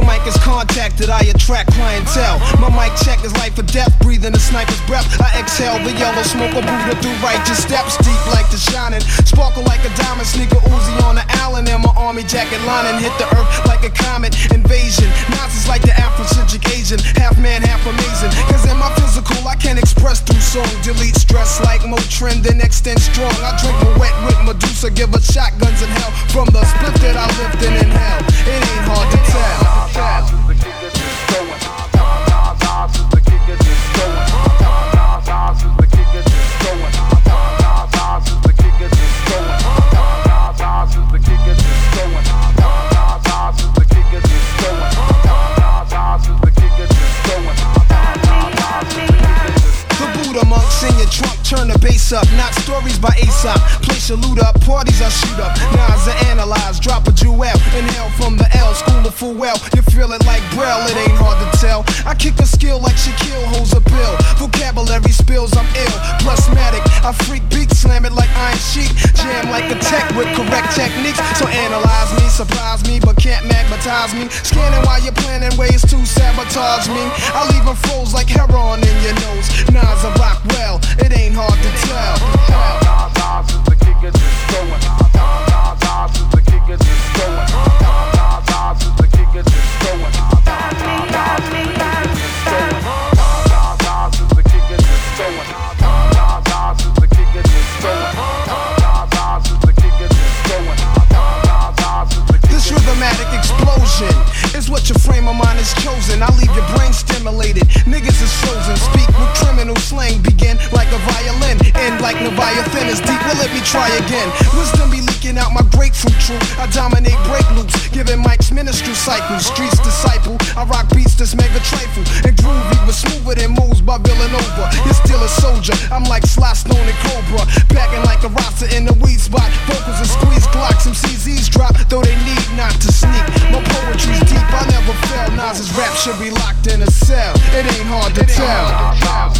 The mic is contacted, I attract clientele. My mic check is life or death, breathing a sniper's breath. I exhale the yellow smoke of Buddha through righteous steps, deep like the shining. Sparkle like a diamond, sneaker Uzi on the Allen, and my army jacket lining hit the earth like a comet invasion. Nazis like the Afrocentric Asian, half man, half amazing. Cause in my physical, I can't express through song, delete stress like Motrin, then extend strong. I drink my wet with Medusa, give her shotguns in hell from the split that I lived in in hell. Bass up. Not stories by Aesop. Place your loot up, parties I shoot up. Nas I analyze, drop a jewel. Inhale from the L, school of full well. You feel it like Braille, it ain't hard to tell. I kick a skill like Shaquille correct techniques. So analyze me, surprise me, but can't magnetize me. Scanning while you're planning ways to sabotage me. I leave them froze like heroin in your nose. Nas I rock well, it ain't hard to tell. Is chosen. I leave your brain stimulated. Niggas is frozen. Speak with criminal slang. Begin like a violin. End like Leviathan is deep. Well, let me try again. Wisdom be leaking out my grapefruit truth. I dominate break loops. Giving mics ministry cycles. Streets disciple. I rock beats that's mega trifle. And groovy but smoother than moves by Villanova. You're still a soldier. I'm like Sly Stone and Nas's rap should be locked in a cell. It ain't hard to tell.